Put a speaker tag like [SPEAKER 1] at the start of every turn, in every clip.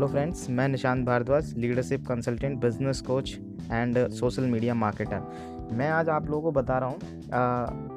[SPEAKER 1] Hello friends मैं Nishant Bhardwaj leadership consultant business coach and social media marketer मैं आज आप लोगों को बता रहा हूँ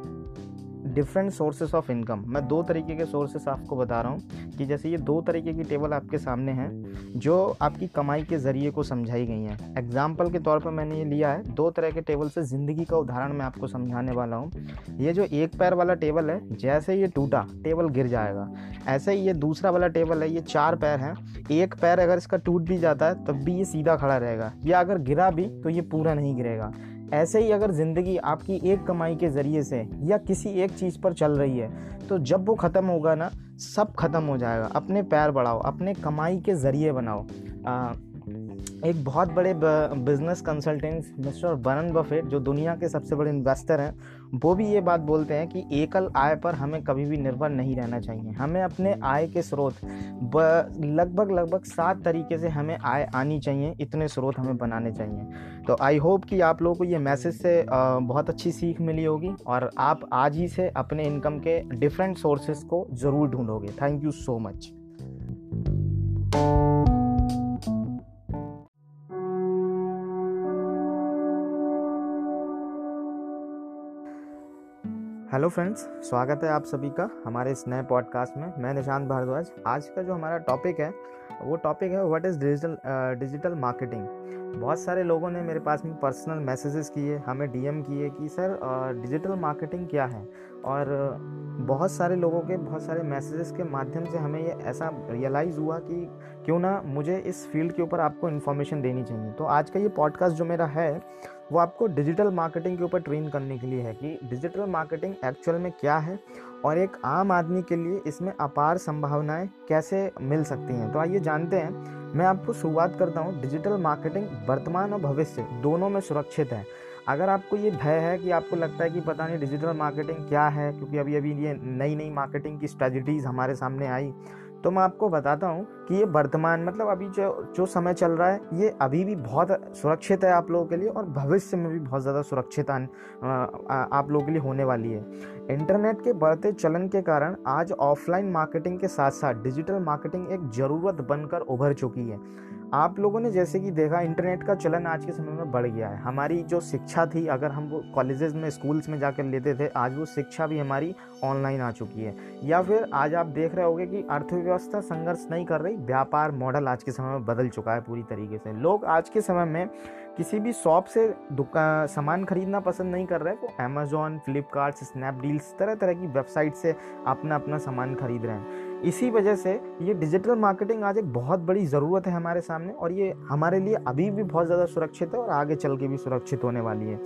[SPEAKER 1] डिफरेंट सोर्सेस ऑफ़ इनकम मैं दो तरीके के सोर्सेस आपको बता रहा हूँ कि जैसे ये दो तरीके की टेबल आपके सामने हैं, जो आपकी कमाई के ज़रिए को समझाई गई हैं। एग्ज़ाम्पल के तौर पर मैंने ये लिया है, दो तरह के टेबल से ज़िंदगी का उदाहरण मैं आपको समझाने वाला हूँ। ये जो एक पैर वाला टेबल है, जैसे ये टूटा टेबल गिर जाएगा। ऐसे ही ये दूसरा वाला टेबल है, ये चार पैर हैं। एक पैर अगर इसका टूट भी जाता है, तब भी ये सीधा खड़ा रहेगा। या अगर गिरा भी तो ये पूरा नहीं गिरेगा। ऐसे ही अगर ज़िंदगी आपकी एक कमाई के ज़रिए से या किसी एक चीज़ पर चल रही है तो जब वो ख़त्म होगा ना सब खत्म हो जाएगा। अपने पैर बढ़ाओ अपने कमाई के ज़रिए बनाओ। आ, एक बहुत बड़े business consultant mister Warren Buffett जो दुनिया के सबसे बड़े इन्वेस्टर हैं वो भी ये बात बोलते हैं कि एकल आय पर हमें कभी भी निर्भर नहीं रहना चाहिए। हमें अपने आय के स्रोत लगभग लगभग सात तरीके से हमें आय आनी चाहिए, इतने स्रोत हमें बनाने चाहिए। तो आई होप कि आप लोगों को ये मैसेज से बहुत अच्छी सीख मिली होगी और आप आज ही से अपने इनकम के डिफरेंट सोर्सेज को ज़रूर ढूंढोगे। Thank you so much hello friends, स्वागत है आप सभी का हमारे इस नए पॉडकास्ट में। मैं निशांत भारद्वाज। आज का जो हमारा टॉपिक है, वो टॉपिक है what is digital digital marketing बहुत सारे लोगों ने मेरे पास में पर्सनल मैसेजेस किए, हमें डीएम किए कि, सर डिजिटल मार्केटिंग क्या है? और बहुत सारे लोगों के, बहुत सारे मैसेजेस के माध्यम से हमें ये ऐसा रियलाइज़ हुआ कि क्यों ना मुझे इस फ़ील्ड के ऊपर आपको इन्फॉर्मेशन देनी चाहिए। तो आज का ये पॉडकास्ट जो मेरा है, वो आपको डिजिटल मार्केटिंग के ऊपर ट्रेन करने के लिए है कि डिजिटल मार्केटिंग एक्चुअल में क्या है और एक आम आदमी के लिए इसमें अपार संभावनाएँ कैसे मिल सकती हैं। तो आइए जानते हैं मैं आपको शुरुआत करता हूँ। डिजिटल मार्केटिंग, वर्तमान और भविष्य, दोनों में सुरक्षित है। अगर आपको ये भय है कि आपको लगता है कि पता नहीं डिजिटल मार्केटिंग क्या है, क्योंकि अभी अभी ये नई नई मार्केटिंग की स्ट्रेटजीज हमारे सामने आई तो मैं आपको बताता हूँ कि ये वर्तमान मतलब अभी जो जो समय चल रहा है, ये अभी भी बहुत सुरक्षित है आप लोगों के लिए और भविष्य में भी बहुत ज़्यादा सुरक्षित आप लोगों के लिए होने वाली है। इंटरनेट के बढ़ते चलन के कारण आज ऑफलाइन मार्केटिंग के साथ साथ डिजिटल मार्केटिंग एक ज़रूरत बनकर उभर चुकी है। आप लोगों ने जैसे कि देखा, इंटरनेट का चलन आज के समय में बढ़ गया है। हमारी जो शिक्षा थी, अगर हम वो कॉलेजेस में, स्कूल्स में जाकर लेते थे, आज वो शिक्षा भी हमारी ऑनलाइन आ चुकी है। या फिर आज आप देख रहे होंगे कि अर्थव्यवस्था संघर्ष नहीं कर रही, व्यापार मॉडल आज के समय में बदल चुका है पूरी तरीके से। लोग आज के समय में किसी भी शॉप से दुकान सामान खरीदना पसंद नहीं कर रहे वो अमेजोन फ्लिपकार्ट स्नैपडील्स तरह तरह की वेबसाइट से अपना अपना सामान खरीद रहे हैं। इसी वजह से ये डिजिटल मार्केटिंग आज एक बहुत बड़ी ज़रूरत है हमारे सामने और ये हमारे लिए अभी भी बहुत ज़्यादा सुरक्षित है और आगे चल के भी सुरक्षित होने वाली है।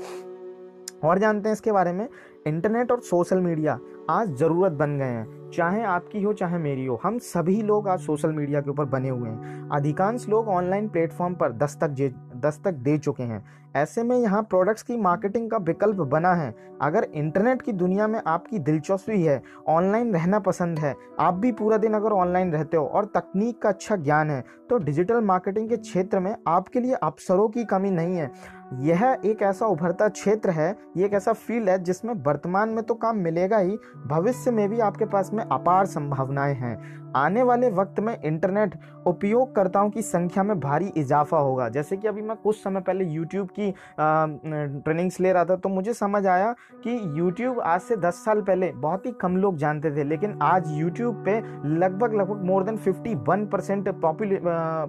[SPEAKER 1] और जानते हैं इसके बारे में इंटरनेट और सोशल मीडिया आज ज़रूरत बन गए हैं। चाहे आपकी हो, चाहे मेरी हो, हम सभी लोग आज सोशल मीडिया के ऊपर बने हुए हैं। अधिकांश लोग ऑनलाइन प्लेटफॉर्म पर दस्तक दस्तक दे चुके हैं। ऐसे में यहाँ प्रोडक्ट्स की मार्केटिंग का विकल्प बना है। अगर इंटरनेट की दुनिया में आपकी दिलचस्पी है, ऑनलाइन रहना पसंद है, आप भी पूरा दिन अगर ऑनलाइन रहते हो और तकनीक का अच्छा ज्ञान है तो डिजिटल मार्केटिंग के क्षेत्र में आपके लिए अवसरों की कमी नहीं है। यह एक ऐसा उभरता क्षेत्र है, ये एक ऐसा फ़ील्ड है जिसमें वर्तमान में तो काम मिलेगा ही, भविष्य में भी आपके पास में अपार संभावनाएँ हैं। आने वाले वक्त में इंटरनेट उपयोगकर्ताओं की संख्या में भारी इजाफा होगा। जैसे कि अभी मैं कुछ समय पहले यूट्यूब की ट्रेनिंग्स ले रहा था तो मुझे समझ आया कि यूट्यूब आज से 10 साल पहले बहुत ही कम लोग जानते थे, लेकिन आज यूट्यूब पे लगभग लगभग मोर देन 51 परसेंट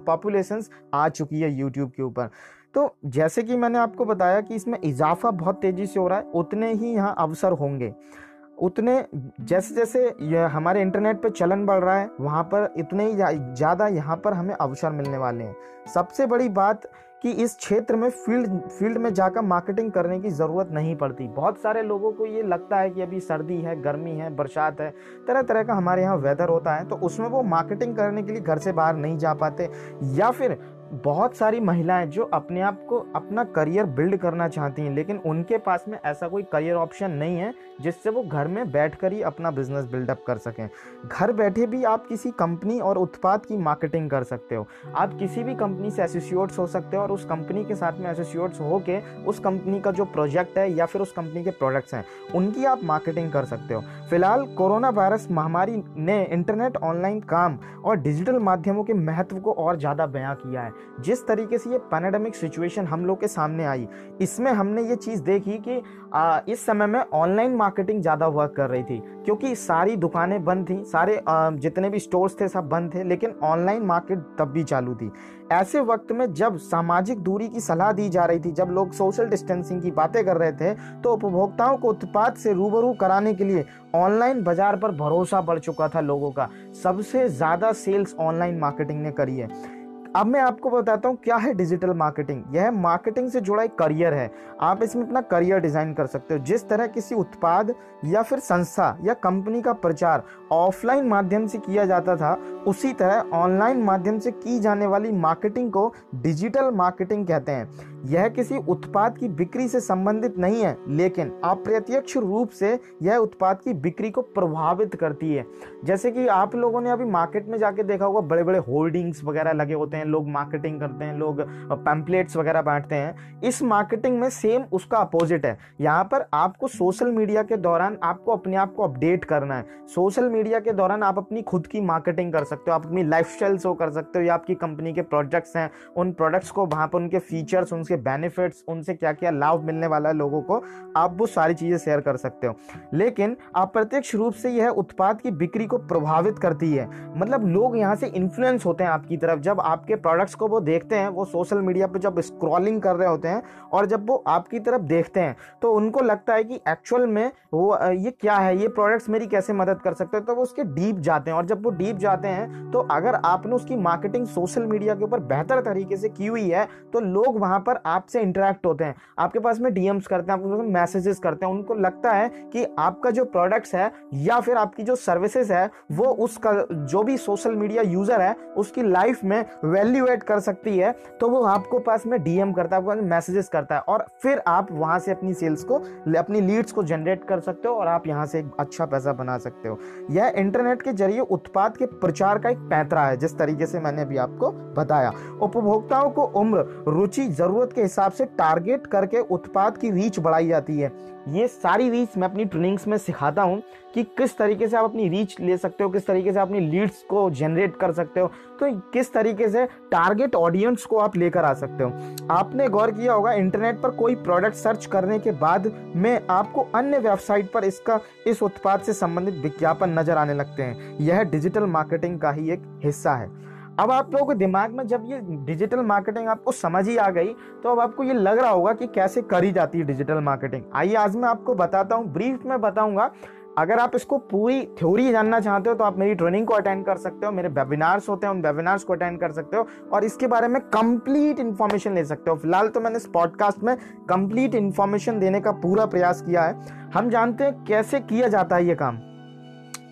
[SPEAKER 1] पॉपुलेशन आ चुकी है यूट्यूब के ऊपर। तो जैसे कि मैंने आपको बताया कि इसमें इजाफा बहुत तेज़ी से हो रहा है, उतने ही यहाँ अवसर होंगे। उतने जैसे जैसे हमारे इंटरनेट पे चलन बढ़ रहा है, वहाँ पर इतने ही ज़्यादा यहाँ पर हमें अवसर मिलने वाले हैं। सबसे बड़ी बात कि इस क्षेत्र में फ़ील्ड फ़ील्ड में जाकर मार्केटिंग करने की ज़रूरत नहीं पड़ती। बहुत सारे लोगों को ये लगता है कि अभी सर्दी है, गर्मी है, बरसात है तरह तरह का हमारे यहाँ वेदर होता है तो उसमें वो मार्केटिंग करने के लिए घर से बाहर नहीं जा पाते, या फिर बहुत सारी महिलाएँ जो अपने आप को अपना करियर बिल्ड करना चाहती हैं, लेकिन उनके पास में ऐसा कोई करियर ऑप्शन नहीं है जिससे वो घर में बैठकर ही अपना बिज़नेस बिल्डअप कर सकें। घर बैठे भी आप किसी कंपनी और उत्पाद की मार्केटिंग कर सकते हो। आप किसी भी कंपनी से एसोसिएट्स हो सकते हो और उस कंपनी के साथ में एसोसिएट्स होके उस कंपनी का जो प्रोजेक्ट है या फिर उस कंपनी के प्रोडक्ट्स हैं, उनकी आप मार्केटिंग कर सकते हो। फ़िलहाल कोरोना वायरस महामारी ने इंटरनेट, ऑनलाइन काम और डिजिटल माध्यमों के महत्व को और ज़्यादा बयां किया है। जिस तरीके से ये पैनाडेमिक सिचुएशन हम लोग के सामने आई इसमें हमने ये चीज़ देखी कि आ, इस समय में ऑनलाइन मार्केटिंग ज़्यादा वर्क कर रही थी क्योंकि सारी दुकानें बंद थी सारे आ, जितने भी स्टोर्स थे सब बंद थे लेकिन ऑनलाइन मार्केट तब भी चालू थी। ऐसे वक्त में जब सामाजिक दूरी की सलाह दी जा रही थी जब लोग सोशल डिस्टेंसिंग की बातें कर रहे थे तो उपभोक्ताओं को उत्पाद से रूबरू कराने के लिए ऑनलाइन बाज़ार पर भरोसा बढ़ चुका था लोगों का। सबसे ज़्यादा सेल्स ऑनलाइन मार्केटिंग ने करी है। अब मैं आपको बताता हूँ क्या है डिजिटल मार्केटिंग यह मार्केटिंग से जुड़ा एक करियर है। आप इसमें अपना करियर डिज़ाइन कर सकते हो। जिस तरह किसी उत्पाद या फिर संस्था या कंपनी का प्रचार ऑफलाइन माध्यम से किया जाता था, उसी तरह ऑनलाइन माध्यम से की जाने वाली मार्केटिंग को डिजिटल मार्केटिंग कहते हैं। यह किसी उत्पाद की बिक्री से संबंधित नहीं है, लेकिन अप्रत्यक्ष रूप से यह उत्पाद की बिक्री को प्रभावित करती है। जैसे कि आप लोगों ने अभी मार्केट में जाके देखा होगा बड़े बड़े होर्डिंग्स वगैरह लगे होते हैं, लोग मार्केटिंग करते हैं, लोग पैम्पलेट्स वगैरह बांटते हैं। इस मार्केटिंग में सेम उसका अपोजिट है। यहाँ पर आपको सोशल मीडिया के दौरान आपको अपने आप को अपडेट करना है। सोशल मीडिया के दौरान आप अपनी खुद की मार्केटिंग कर सकते हो, आप अपनी लाइफ स्टाइल शो कर सकते हो, या आपकी कंपनी के प्रोडक्ट्स हैं, उन प्रोडक्ट्स को, वहाँ पर उनके फीचर्स उनके बेनिफिट्स उनसे क्या क्या लाभ मिलने वाला है लोगों को, आप वो सारी चीज़ें शेयर कर सकते हो। लेकिन अप्रत्यक्ष रूप से यह उत्पाद की बिक्री को प्रभावित करती है। मतलब लोग यहाँ से इन्फ्लुएंस होते हैं आपकी तरफ़। जब आपके प्रोडक्ट्स को वो देखते हैं, वो सोशल मीडिया पर जब स्क्रॉलिंग कर रहे होते हैं, और जब वो आपकी तरफ़ देखते हैं तो उनको लगता है कि एक्चुअल में वो ये क्या है? ये प्रोडक्ट्स मेरी कैसे मदद कर सकते हैं? तो वो उसके डीप जाते हैं और जब वो डीप जाते हैं तो अगर आपने उसकी मार्केटिंग सोशल मीडिया के ऊपर बेहतर तरीके से की हुई है तो लोग वहाँ पर आपसे इंटरेक्ट होते हैं। आपके पास में डीएम्स करते हैं, आपके मैसेजेस करते हैं, उनको लगता है कि आपका जो प्रोडक्ट्स है या फिर आपकी जो सर्विसेज़ है, वो उसका जो भी सोशल मीडिया यूज़र है, उसकी लाइफ में वैल्यू एड कर सकती है तो वो आपको पास में डीएम करता है, आपको मैसेजेस करता है और फिर आप वहाँ से अपनी सेल्स को, अपनी लीड्स को जनरेट कर सकते हो। और आप यहाँ से एक अच्छा पैसा बना सकते हो। यह इंटरनेट के ज़रिए उत्पाद के प्रचार का एक पैतरा है, जिस तरीके से मैंने अभी आपको बताया। उपभोक्ताओं को उम्र, रुचि, ज़रूरत के हिसाब से टारगेट करके उत्पाद की रीच बढ़ाई जाती है। ये सारी रीच मैं अपनी ट्रेनिंग्स में सिखाता हूँ कि किस तरीके से आप अपनी रीच ले सकते हो, किस तरीके से अपनी लीड्स को जनरेट कर सकते हो तो किस तरीके से टारगेट ऑडियंस को आप लेकर आ सकते हो। आपने गौर किया होगा इंटरनेट पर कोई प्रोडक्ट सर्च करने के बाद में आपको अन्य वेबसाइट पर इसका, इस उत्पाद से संबंधित विज्ञापन नज़र आने लगते हैं। यह डिजिटल मार्केटिंग का ही एक हिस्सा है। अब आप लोगों के दिमाग में जब ये डिजिटल मार्केटिंग आपको समझ ही आ गई तो अब आपको ये लग रहा होगा कि कैसे करी जाती है डिजिटल मार्केटिंग आइए आज मैं आपको बताता हूँ ब्रीफ में बताऊँगा। अगर आप इसको पूरी थ्योरी जानना चाहते हो तो आप मेरी ट्रेनिंग को अटेंड कर सकते हो, मेरे वेबिनार्स होते हैं, उन वेबिनार्स को अटेंड कर सकते हो, और इसके बारे में कंप्लीट इन्फॉर्मेशन ले सकते हो। फ़िलहाल तो मैंने इस पॉडकास्ट में कंप्लीट इन्फॉर्मेशन देने का पूरा प्रयास किया है। हम जानते हैं कैसे किया जाता है ये काम।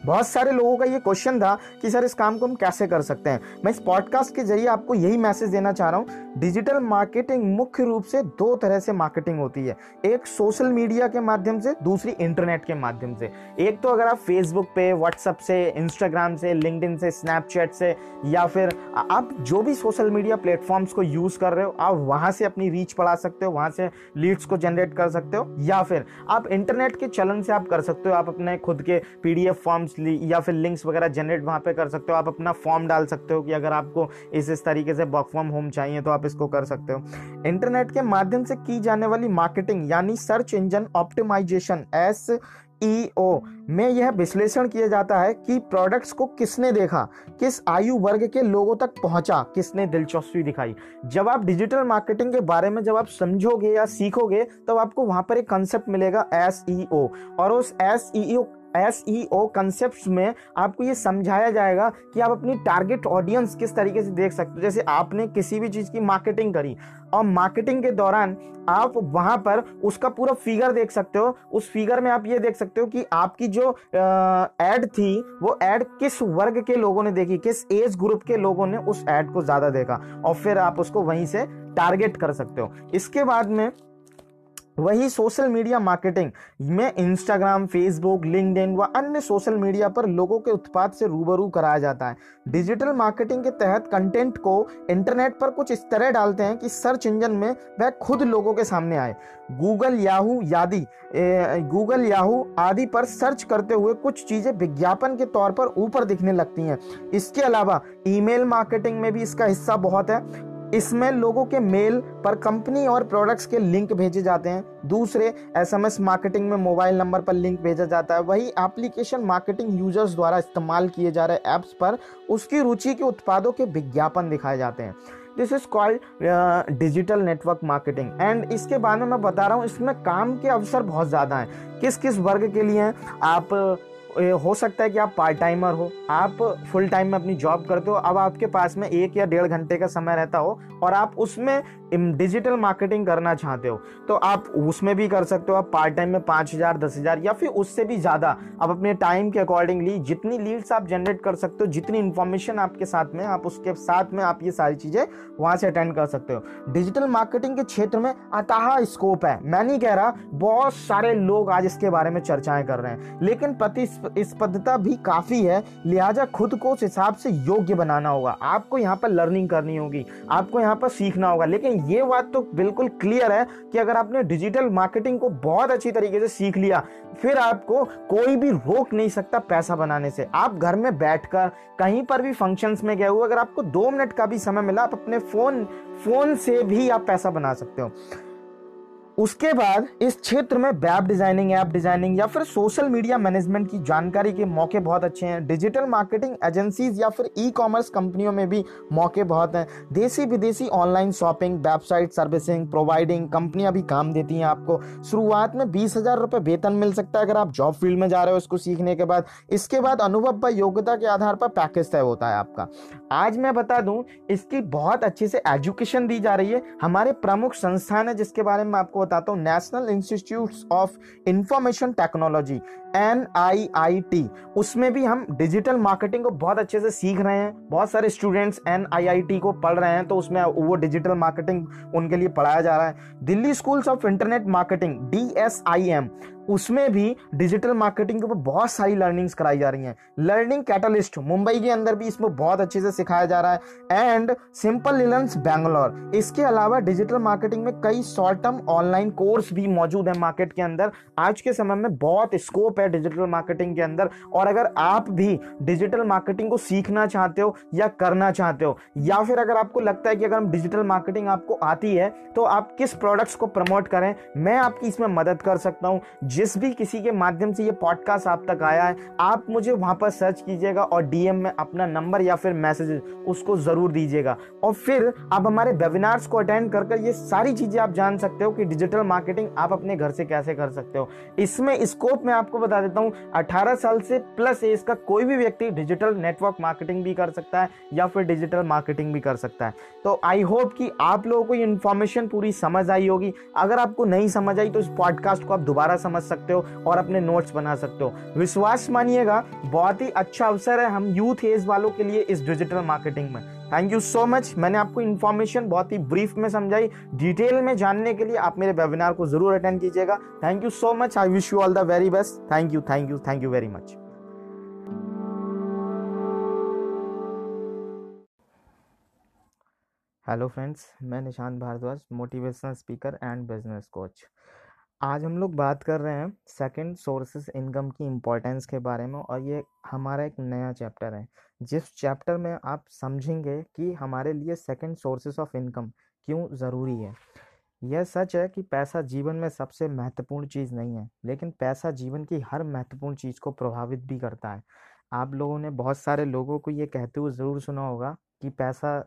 [SPEAKER 1] बहुत सारे लोगों का ये क्वेश्चन था कि सर इस काम को हम कैसे कर सकते हैं। मैं इस पॉडकास्ट के ज़रिए आपको यही मैसेज देना चाह रहा हूँ। डिजिटल मार्केटिंग मुख्य रूप से दो तरह से मार्केटिंग होती है। एक सोशल मीडिया के माध्यम से, दूसरी इंटरनेट के माध्यम से। एक तो अगर आप फेसबुक पे व्हाट्सअप से इंस्टाग्राम से लिंकड से स्नैपचैट से, या फिर आप जो भी सोशल मीडिया प्लेटफॉर्म्स को यूज़ कर रहे हो, आप वहाँ से अपनी रीच बढ़ा सकते हो, वहाँ से लीड्स को जनरेट कर सकते हो, या फिर आप इंटरनेट के चलन से आप कर सकते हो। आप अपने खुद के पीडीएफ फॉर्म्स या फिर लिंक्स वगैरह जनरेट वहाँ पे कर सकते हो। आप अपना फॉर्म डाल सकते हो कि अगर आपको इस इस तरीके से वर्क फ्रॉम होम चाहिए तो आप इसको कर सकते हो। इंटरनेट के माध्यम से की जाने वाली मार्केटिंग यानी search engine optimisation S E O में यह विश्लेषण किया जाता है कि प्रोडक्ट्स को किसने देखा, किस आयु वर्ग के लोगों तक पहुँचा, किसने दिलचस्पी दिखाई। जब आप डिजिटल मार्केटिंग के बारे में जब आप समझोगे या सीखोगे, तब आपको वहाँ पर एक कंसेप्ट मिलेगा एसईओ और उस S S E O concept में आपको ये समझाया जाएगा कि आप अपनी टारगेट ऑडियंस किस तरीके से देख सकते हो। जैसे आपने किसी भी चीज़ की मार्केटिंग करी, और मार्केटिंग के दौरान आप वहाँ पर उसका पूरा फिगर देख सकते हो। उस फिगर में आप ये देख सकते हो कि आपकी जो एड थी, वो एड किस वर्ग के लोगों ने देखी, किस एज ग्रुप के लोगों ने उस एड को ज़्यादा देखा, और फिर आप उसको वहीं से टारगेट कर सकते हो। इसके बाद में वही सोशल मीडिया मार्केटिंग में इंस्टाग्राम, फेसबुक, लिंक्डइन व अन्य सोशल मीडिया पर लोगों के उत्पाद से रूबरू कराया जाता है। डिजिटल मार्केटिंग के तहत कंटेंट को इंटरनेट पर कुछ इस तरह डालते हैं कि सर्च इंजन में वह खुद लोगों के सामने आए। गूगल, याहू यादी गूगल, याहू आदि पर सर्च करते हुए कुछ चीज़ें विज्ञापन के तौर पर ऊपर दिखने लगती हैं। इसके अलावा ईमेल मार्केटिंग में भी इसका हिस्सा बहुत है। इसमें लोगों के मेल पर कंपनी और प्रोडक्ट्स के लिंक भेजे जाते हैं। दूसरे एसएमएस मार्केटिंग में मोबाइल नंबर पर लिंक भेजा जाता है। वही एप्लीकेशन मार्केटिंग यूज़र्स द्वारा इस्तेमाल किए जा रहे ऐप्स पर उसकी रुचि के उत्पादों के विज्ञापन दिखाए जाते हैं। This is called digital network marketing and इसके बारे में मैं बता रहा हूँ, इसमें काम के अवसर बहुत ज़्यादा हैं। किस किस वर्ग के लिए हैं? आप हो सकता है कि आप पार्ट टाइमर हो। आप फुल टाइम में अपनी जॉब करते हो, अब आपके पास में एक या डेढ़ घंटे का समय रहता हो और आप उसमें डिजिटल मार्केटिंग करना चाहते हो तो आप उसमें भी कर सकते हो। आप पार्ट टाइम में पाँच हज़ार, दस हज़ार या फिर उससे भी ज़्यादा आप अपने टाइम के अकॉर्डिंगली जितनी लीड्स आप जनरेट कर सकते हो, जितनी इन्फॉर्मेशन आपके साथ में, आप उसके साथ में आप ये सारी चीज़ें वहाँ से अटेंड कर सकते हो। डिजिटल मार्केटिंग के क्षेत्र में अतः स्कोप है। मैं नहीं कह रहा, बहुत सारे लोग आज इसके बारे में चर्चाएँ कर रहे हैं, लेकिन प्रतिस्पर्धता भी काफ़ी है। लिहाजा खुद को उस हिसाब से योग्य बनाना होगा। आपको यहाँ पर लर्निंग करनी होगी। आपको यहाँ पर सीखना होगा। लेकिन ये बात तो बिल्कुल क्लियर है कि अगर आपने डिजिटल मार्केटिंग को बहुत अच्छी तरीके से सीख लिया, फिर आपको कोई भी रोक नहीं सकता पैसा बनाने से। आप घर में बैठकर कहीं पर भी फ़ंक्शंस में गए हुए, अगर आपको दो मिनट का भी समय मिला, आप अपने फ़ोन फ़ोन से भी आप पैसा बना सकते हो। उसके बाद इस क्षेत्र में वेब डिज़ाइनिंग ऐप डिज़ाइनिंग या फिर सोशल मीडिया मैनेजमेंट की जानकारी के मौके बहुत अच्छे हैं। डिजिटल मार्केटिंग एजेंसीज या फिर ई कॉमर्स कंपनियों में भी मौके बहुत हैं। देसी विदेशी online shopping website servicing providing कंपनियाँ भी काम देती हैं आपको। शुरुआत में बीस हज़ार रुपये वेतन मिल सकता है अगर आप जॉब फ़ील्ड में जा रहे हो इसको सीखने के बाद। इसके बाद अनुभव व योग्यता के आधार पर पैकेज तय होता है आपका। आज मैं बता दूँ, इसकी बहुत अच्छे से एजुकेशन दी जा रही है। हमारे प्रमुख संस्थान है जिसके बारे में आपको बताता हूँ national institute of information technology N I I T उसमें भी हम डिजिटल मार्केटिंग को बहुत अच्छे से सीख रहे हैं। बहुत सारे students N I I T को पढ़ रहे हैं तो उसमें वो डिजिटल मार्केटिंग उनके लिए पढ़ाया जा रहा है। Delhi schools of internet marketing D S I M उसमें भी डिजिटल मार्केटिंग के ऊपर बहुत सारी लर्निंग्स कराई जा रही हैं। लर्निंग कैटलिस्ट मुंबई के अंदर भी इसमें बहुत अच्छे से सिखाया जा रहा है। एंड सिंपल लिलन्स बैंगलोर इसके अलावा डिजिटल मार्केटिंग में कई शॉर्ट टर्म ऑनलाइन कोर्स भी मौजूद है मार्केट के अंदर। आज के समय में बहुत स्कोप है डिजिटल मार्केटिंग के अंदर। और अगर आप भी डिजिटल मार्केटिंग को सीखना चाहते हो या करना चाहते हो, या फिर अगर आपको लगता है कि अगर डिजिटल मार्केटिंग आपको आती है तो आप किस प्रोडक्ट्स को प्रमोट करें, मैं आपकी इसमें मदद कर सकता हूँ। जिस भी किसी के माध्यम से ये पॉडकास्ट आप तक आया है, आप मुझे वहाँ पर सर्च कीजिएगा और डीएम में अपना नंबर या फिर मैसेज उसको ज़रूर दीजिएगा। और फिर आप हमारे वेबिनार्स को अटेंड कर कर ये सारी चीज़ें आप जान सकते हो कि डिजिटल मार्केटिंग आप अपने घर से कैसे कर सकते हो। इसमें स्कोप में आपको बता देता हूँ, अठारह साल से प्लस एज का कोई भी व्यक्ति डिजिटल नेटवर्क मार्केटिंग भी कर सकता है या फिर डिजिटल मार्केटिंग भी कर सकता है। तो आई होप कि आप लोगों को ये इन्फॉर्मेशन पूरी समझ आई होगी। अगर आपको नहीं समझ आई तो इस पॉडकास्ट को आप दोबारा समझ सकते हो और अपने नोट्स बना सकते हो। विश्वास मानिएगा, बहुत ही अच्छा अवसर है हम यूथ एज वालों के लिए इस डिजिटल मार्केटिंग में। थैंक यू सो मच मैंने आपको इन्फॉर्मेशन बहुत ही ब्रीफ में समझाई। डिटेल में जानने के लिए आप मेरे वेबिनार को ज़रूर अटेंड कीजिएगा। Thank you so much I wish you all the very best thank you thank you thank you very much hello friends मैं Nishant Bhardwaj motivational speaker and business coach आज हम लोग बात कर रहे हैं सेकंड सोर्सेज इनकम की importance के बारे में और ये हमारा एक नया चैप्टर है। जिस चैप्टर में आप समझेंगे कि हमारे लिए सेकंड सोर्सेज ऑफ़ इनकम क्यों ज़रूरी है। यह सच है कि पैसा जीवन में सबसे महत्वपूर्ण चीज़ नहीं है, लेकिन पैसा जीवन की हर महत्वपूर्ण चीज़ को प्रभावित भी करता है। आप लोगों ने बहुत सारे लोगों को ये कहते हुए ज़रूर सुना होगा कि पैसा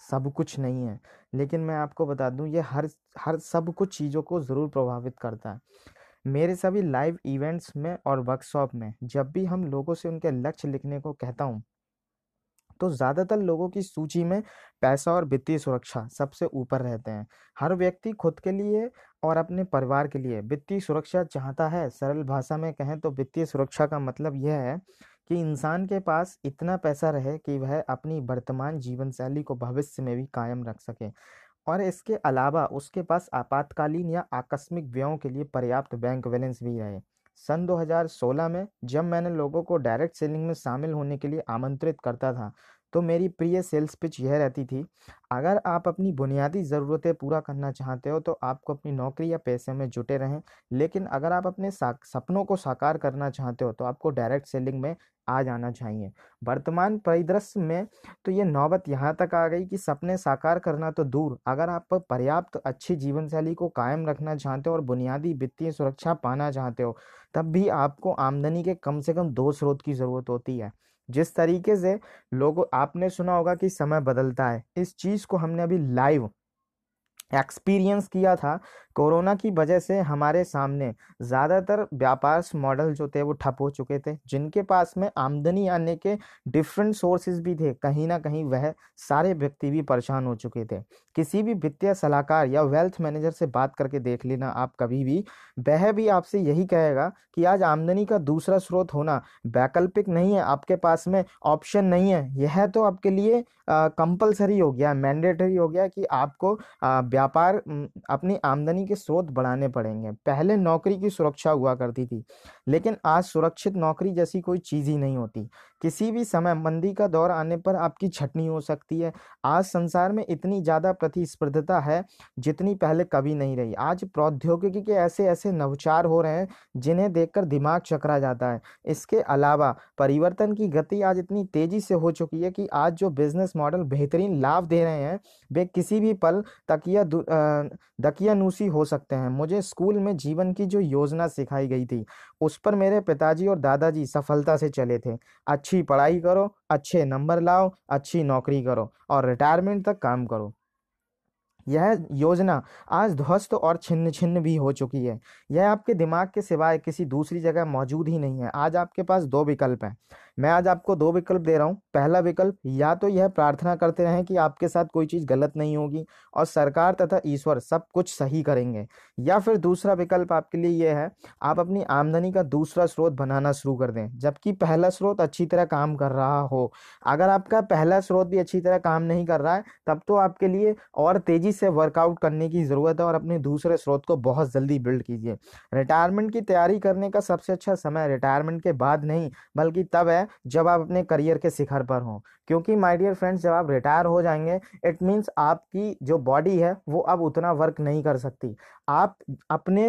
[SPEAKER 1] सब कुछ नहीं है। लेकिन मैं आपको बता दूँ, ये हर हर सब कुछ चीज़ों को ज़रूर प्रभावित करता है। मेरे सभी लाइव इवेंट्स में और वर्कशॉप में जब भी हम लोगों से उनके लक्ष्य लिखने को कहता हूँ तो ज़्यादातर लोगों की सूची में पैसा और वित्तीय सुरक्षा सबसे ऊपर रहते हैं। हर व्यक्ति खुद के लिए और अपने परिवार के लिए। वित्तीय सुरक्षा चाहता है, सरल भाषा में कहें तो वित्तीय सुरक्षा का मतलब यह है कि इंसान के पास इतना पैसा रहे कि वह अपनी वर्तमान जीवन शैली को भविष्य में भी कायम रख सके। और इसके अलावा उसके पास आपातकालीन या आकस्मिक व्ययों के लिए पर्याप्त बैंक बैलेंस भी रहे। सन 2016 में जब मैंने लोगों को डायरेक्ट सेलिंग में शामिल होने के लिए आमंत्रित करता था तो मेरी प्रिय सेल्स पिच यह रहती थी, अगर आप अपनी बुनियादी ज़रूरतें पूरा करना चाहते हो तो आपको अपनी नौकरी या पैसे में जुटे रहें। लेकिन अगर आप अपने सपनों को साकार करना चाहते हो तो आपको डायरेक्ट सेलिंग में आ जाना चाहिए। वर्तमान परिदृश्य में तो ये नौबत यहाँ तक आ गई कि सपने साकार करना तो दूर। अगर आप पर्याप्त अच्छी जीवन शैली को कायम रखना चाहते हो और बुनियादी वित्तीय सुरक्षा पाना चाहते हो, तब भी आपको आमदनी के कम से कम दो स्रोत की ज़रूरत होती है। जिस तरीके से लोगों, आपने सुना होगा कि समय बदलता है, इस चीज़ को हमने अभी लाइव एक्सपीरियंस किया था कोरोना की वजह से हमारे सामने ज़्यादातर व्यापार मॉडल जो थे वो ठप हो चुके थे, जिनके पास में आमदनी आने के डिफरेंट सोर्सेज भी थे, कहीं ना कहीं वह सारे व्यक्ति भी परेशान हो चुके थे। किसी भी वित्तीय सलाहकार या वेल्थ मैनेजर से बात करके देख लेना, आप कभी भी, वह भी आपसे यही कहेगा कि आज आमदनी का दूसरा स्रोत होना वैकल्पिक नहीं है, आपके पास में ऑप्शन नहीं है। यह तो आपके लिए कंपलसरी हो गया मैंडेटरी हो गया कि आपको व्यापार अपनी आमदनी के स्रोत बढ़ाने पड़ेंगे। पहले नौकरी की सुरक्षा हुआ करती थी, लेकिन आज सुरक्षित नौकरी जैसी कोई चीज़ ही नहीं होती। किसी भी समय मंदी का दौर आने पर आपकी छटनी हो सकती है। आज संसार में इतनी ज़्यादा प्रतिस्पर्धता है, जितनी पहले कभी नहीं रही। आज प्रौद्योगिकी के ऐसे ऐसे नवचार हो रहे हैं, जिन्हें देखकर दिमाग चकरा जाता है। इसके अलावा परिवर्तन की गति आज इतनी तेज़ी से हो चुकी है कि आज जो बिज़नेस मॉडल बेहतरीन लाभ दे रहे हैं, वे किसी भी पल तकिया दकियानूसी हो सकते हैं। मुझे स्कूल में जीवन की जो योजना सिखाई गई थी, उस पर मेरे पिताजी और दादाजी सफलता से चले थे। अच्छी पढ़ाई करो, अच्छे नंबर लाओ, अच्छी नौकरी करो और रिटायरमेंट तक काम करो। यह योजना आज ध्वस्त और छिन्न छिन्न भी हो चुकी है। यह आपके दिमाग के सिवाय किसी दूसरी जगह मौजूद ही नहीं है। आज आपके पास दो विकल्प हैं। मैं आज आपको दो विकल्प दे रहा हूँ। पहला विकल्प, या तो यह प्रार्थना करते रहें कि आपके साथ कोई चीज़ गलत नहीं होगी और सरकार तथा ईश्वर सब कुछ सही करेंगे। या फिर दूसरा विकल्प आपके लिए यह है, आप अपनी आमदनी का दूसरा स्रोत बनाना शुरू कर दें, जबकि पहला स्रोत अच्छी तरह काम कर रहा हो। अगर आपका पहला स्रोत भी अच्छी तरह काम नहीं कर रहा है, तब तो आपके लिए और तेज़ी से वर्कआउट करने की ज़रूरत है और अपने दूसरे स्रोत को बहुत जल्दी बिल्ड कीजिए। रिटायरमेंट की तैयारी करने का सबसे अच्छा समय रिटायरमेंट के बाद नहीं, बल्कि तब है जब आप अपने करियर के शिखर पर हों। क्योंकि माय डियर फ्रेंड्स जब आप रिटायर हो जाएँगे इट मीन्स आपकी जो बॉडी है, वो अब उतना वर्क नहीं कर सकती। आप अपने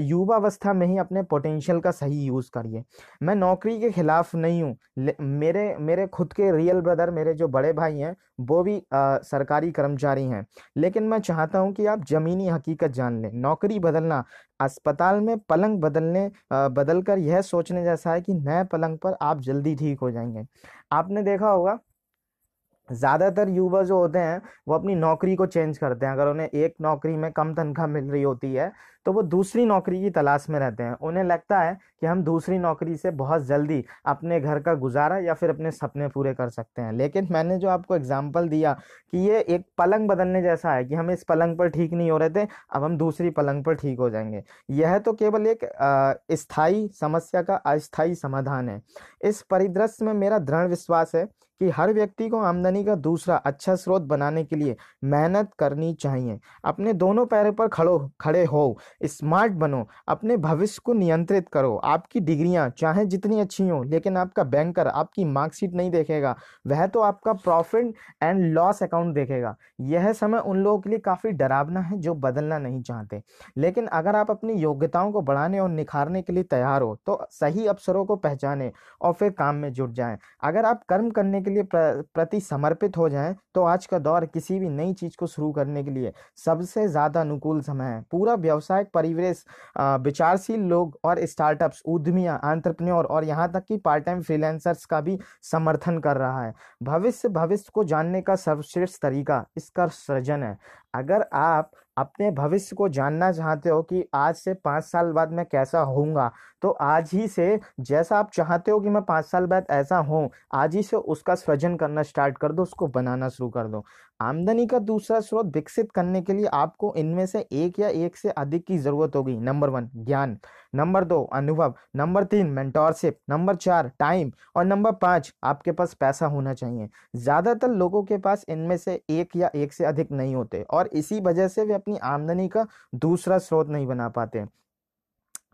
[SPEAKER 1] युवावस्था में ही अपने पोटेंशियल का सही यूज़ करिए। मैं नौकरी के खिलाफ नहीं हूँ मेरे मेरे खुद के रियल ब्रदर मेरे जो बड़े भाई हैं वो भी आ, सरकारी कर्मचारी हैं। लेकिन मैं चाहता हूँ कि आप ज़मीनी हकीकत जान लें। नौकरी बदलना अस्पताल में पलंग बदलने बदल कर यह सोचने जैसा है कि नए पलंग पर आप जल्दी ठीक हो जाएँगे। आपने देखा होगा ज़्यादातर युवा जो होते हैं, वो अपनी नौकरी को चेंज करते हैं। अगर उन्हें एक नौकरी में कम तनख्वाह मिल रही होती है तो वो दूसरी नौकरी की तलाश में रहते हैं। उन्हें लगता है कि हम दूसरी नौकरी से बहुत जल्दी अपने घर का गुजारा या फिर अपने सपने पूरे कर सकते हैं। लेकिन मैंने जो आपको एग्ज़ाम्पल दिया कि ये एक पलंग बदलने जैसा है कि हम इस पलंग पर ठीक नहीं हो रहे थे, अब हम दूसरी पलंग पर ठीक हो जाएँगे। यह तो केवल एक स्थायी समस्या का अस्थायी समाधान है। इस परिदृश्य में मेरा दृढ़ विश्वास है कि हर व्यक्ति को आमदनी का दूसरा अच्छा स्रोत बनाने के लिए मेहनत करनी चाहिए। अपने दोनों पैरों पर खड़ो, खड़े हो, स्मार्ट बनो, अपने भविष्य को नियंत्रित करो। आपकी डिग्रियाँ, चाहे जितनी अच्छी हो, लेकिन आपका बैंकर आपकी मार्कशीट नहीं देखेगा। वह तो आपका प्रॉफिट एंड लॉस अकाउंट देखेगा। यह समय उन लोगों के लिए काफ़ी डरावना है जो बदलना नहीं चाहते। लेकिन अगर आप अपनी योग्यताओं को बढ़ाने और निखारने के लिए तैयार हो तो सही अवसरों को पहचाने और फिर काम में जुट जाएँ। अगर आप कर्म करने के लिए प्रति समर्पित हो जाएँ तो आज का दौर किसी भी नई चीज़ को शुरू करने के लिए सबसे ज़्यादा अनुकूल समय है। पूरा व्यवसायिक परिवेश विचारशील लोग और स्टार्टअप्स, उद्यमियाँ एंटरप्रेन्योर और यहाँ तक कि पार्ट टाइम फ्रीलांसर्स का भी समर्थन कर रहा है। भविष्य भविष्य को जानने का सर्वश्रेष्ठ तरीका इसका सृजन है। अगर आप अपने भविष्य को जानना चाहते हो कि आज से पाँच साल बाद मैं कैसा होऊँगा? तो आज ही से जैसा आप चाहते हो कि मैं पाँच साल बाद ऐसा हूँ आज ही से उसका सृजन करना स्टार्ट कर दो, उसको बनाना शुरू कर दो। आमदनी का दूसरा स्रोत विकसित करने के लिए आपको इनमें से एक या एक से अधिक की ज़रूरत होगी। नंबर वन, ज्ञान। नंबर दो, अनुभव। नंबर तीन मेंटोरशिप नंबर चार टाइम और नंबर पाँच, आपके पास पैसा होना चाहिए। ज़्यादातर लोगों के पास इनमें से एक या एक से अधिक नहीं होते और इसी वजह से वे अपनी आमदनी का दूसरा स्रोत नहीं बना पाते।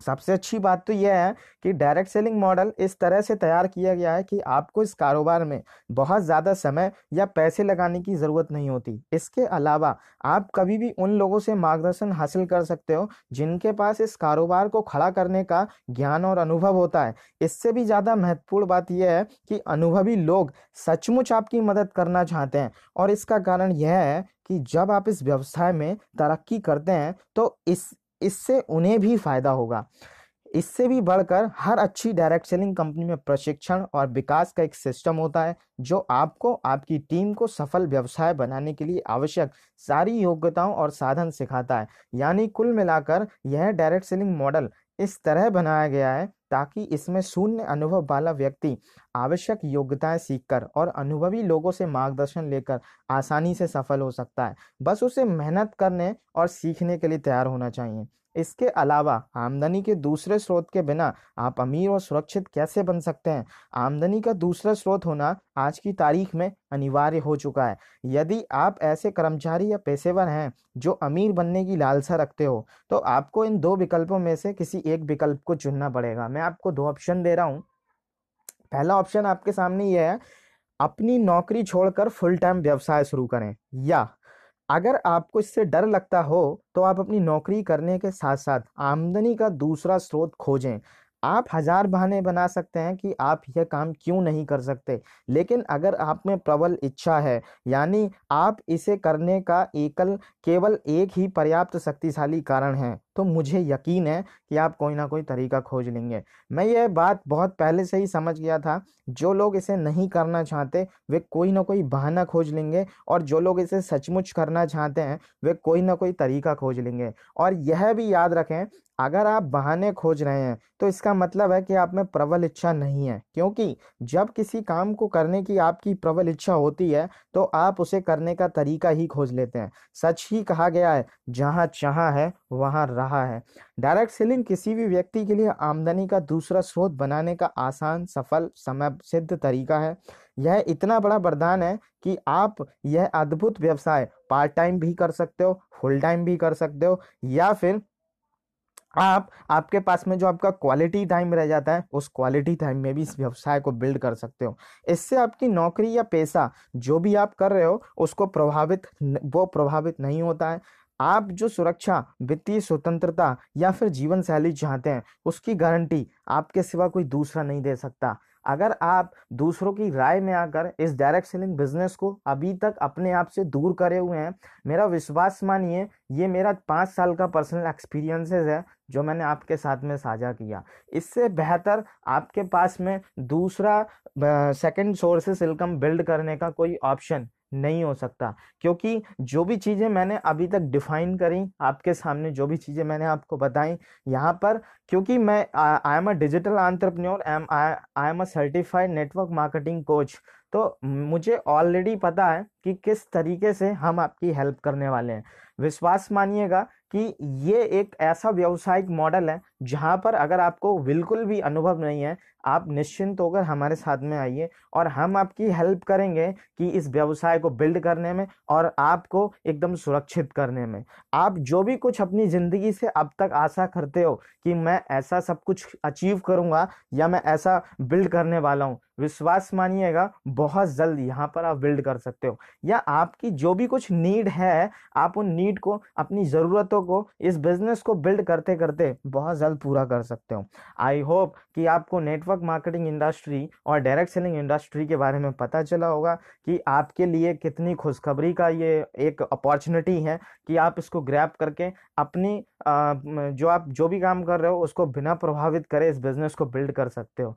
[SPEAKER 1] सबसे अच्छी बात तो यह है कि डायरेक्ट सेलिंग मॉडल इस तरह से तैयार किया गया है कि आपको इस कारोबार में बहुत ज़्यादा समय या पैसे लगाने की ज़रूरत नहीं होती। इसके अलावा आप कभी भी उन लोगों से मार्गदर्शन हासिल कर सकते हो जिनके पास इस कारोबार को खड़ा करने का ज्ञान और अनुभव होता है। इससे भी ज़्यादा महत्वपूर्ण बात यह है कि अनुभवी लोग सचमुच आपकी मदद करना चाहते हैं और इसका कारण यह है कि जब आप इस व्यवसाय में तरक्की करते हैं तो इस इससे उन्हें भी फ़ायदा होगा। इससे भी बढ़कर हर अच्छी डायरेक्ट सेलिंग कंपनी में प्रशिक्षण और विकास का एक सिस्टम होता है, जो आपको, आपकी टीम को सफल व्यवसाय बनाने के लिए आवश्यक सारी योग्यताओं और साधन सिखाता है। यानी कुल मिलाकर यह डायरेक्ट सेलिंग मॉडल इस तरह बनाया गया है ताकि इसमें शून्य अनुभव वाला व्यक्ति आवश्यक योग्यताएँ सीखकर और अनुभवी लोगों से मार्गदर्शन लेकर आसानी से सफल हो सकता है। बस उसे मेहनत करने और सीखने के लिए तैयार होना चाहिए। इसके अलावा आमदनी के दूसरे स्रोत के बिना आप अमीर और सुरक्षित कैसे बन सकते हैं? आमदनी का दूसरा स्रोत होना आज की तारीख में अनिवार्य हो चुका है। यदि आप ऐसे कर्मचारी या पेशेवर हैं जो अमीर बनने की लालसा रखते हो तो आपको इन दो विकल्पों में से किसी एक विकल्प को चुनना पड़ेगा। मैं आपको दो ऑप्शन दे रहा हूँ। पहला ऑप्शन आपके सामने यह है, अपनी नौकरी छोड़कर फुल टाइम व्यवसाय शुरू करें। या, अगर आपको इससे डर लगता हो तो आप अपनी नौकरी करने के साथ साथ आमदनी का दूसरा स्रोत खोजें। आप हज़ार बहाने बना सकते हैं कि आप यह काम क्यों नहीं कर सकते। लेकिन अगर आप में प्रबल इच्छा है, यानी आप इसे करने का एकल, केवल एक ही पर्याप्त शक्तिशाली कारण है। तो मुझे यकीन है कि आप कोई ना कोई तरीका खोज लेंगे। मैं यह बात बहुत पहले से ही समझ गया था, जो लोग इसे नहीं करना चाहते, वे कोई ना कोई बहाना खोज लेंगे और जो लोग इसे सचमुच करना चाहते हैं, वे कोई ना कोई तरीका खोज लेंगे। और यह भी याद रखें, अगर आप बहाने खोज रहे हैं तो इसका मतलब है कि आप में प्रबल इच्छा नहीं है। क्योंकि जब किसी काम को करने की आपकी प्रबल इच्छा होती है तो आप उसे करने का तरीका ही खोज लेते हैं। सच ही कहा गया है, जहाँ चाह है, वहाँ रहा है। डायरेक्ट सेलिंग किसी भी व्यक्ति के लिए आमदनी का दूसरा स्रोत बनाने का आसान, सफल समय सिद्ध तरीका है। यह इतना बड़ा वरदान है कि आप यह अद्भुत व्यवसाय पार्ट टाइम भी कर सकते हो फुल टाइम भी कर सकते हो, या फिर आप, आपके पास में जो आपका क्वालिटी टाइम रह जाता है, उस क्वालिटी टाइम में भी इस व्यवसाय को बिल्ड कर सकते हो। इससे आपकी नौकरी या पैसा जो भी आप कर रहे हो, उसको प्रभावित, वो प्रभावित नहीं होता है। आप जो सुरक्षा, वित्तीय स्वतंत्रता या फिर जीवन शैली चाहते हैं, उसकी गारंटी आपके सिवा कोई दूसरा नहीं दे सकता। अगर आप दूसरों की राय में आकर इस डायरेक्ट सेलिंग बिज़नेस को अभी तक अपने आप से दूर करे हुए हैं, मेरा विश्वास मानिए, ये मेरा पाँच साल का पर्सनल एक्सपीरियंसेस है, जो मैंने आपके साथ में साझा किया। इससे बेहतर आपके पास में दूसरा सेकंड सोर्सेस इनकम बिल्ड करने का कोई ऑप्शन नहीं हो सकता। क्योंकि जो भी चीज़ें मैंने अभी तक डिफाइन करी, आपके सामने जो भी चीज़ें मैंने आपको बताई, यहाँ पर क्योंकि मैं I am a digital entrepreneur am I am a certified network marketing coach तो मुझे ऑलरेडी पता है कि किस तरीके से हम आपकी हेल्प करने वाले हैं। विश्वास मानिएगा कि ये एक ऐसा व्यवसायिक मॉडल है जहाँ पर अगर आपको बिल्कुल भी अनुभव नहीं है, आप निश्चिंत होकर हमारे साथ में आइए और हम आपकी हेल्प करेंगे कि इस व्यवसाय को बिल्ड करने में और आपको एकदम सुरक्षित करने में। आप जो भी कुछ अपनी ज़िंदगी से अब तक आशा करते हो कि मैं ऐसा सब कुछ अचीव करूँगा या मैं ऐसा बिल्ड करने वाला हूँ विश्वास मानिएगा, बहुत जल्द यहाँ पर आप बिल्ड कर सकते हो। या आपकी जो भी कुछ नीड है, आप उन नीड को, अपनी ज़रूरतों को, इस बिज़नेस को बिल्ड करते करते बहुत जल्द पूरा कर सकते हो। आई होप कि आपको नेटवर्क मार्केटिंग इंडस्ट्री और डायरेक्ट सेलिंग इंडस्ट्री के बारे में पता चला होगा कि आपके लिए कितनी खुशखबरी का ये एक अपॉर्चुनिटी है कि आप इसको ग्रैप करके अपनी जो आप, जो भी काम कर रहे हो, उसको बिना प्रभावित करे इस बिज़नेस को बिल्ड कर सकते हो।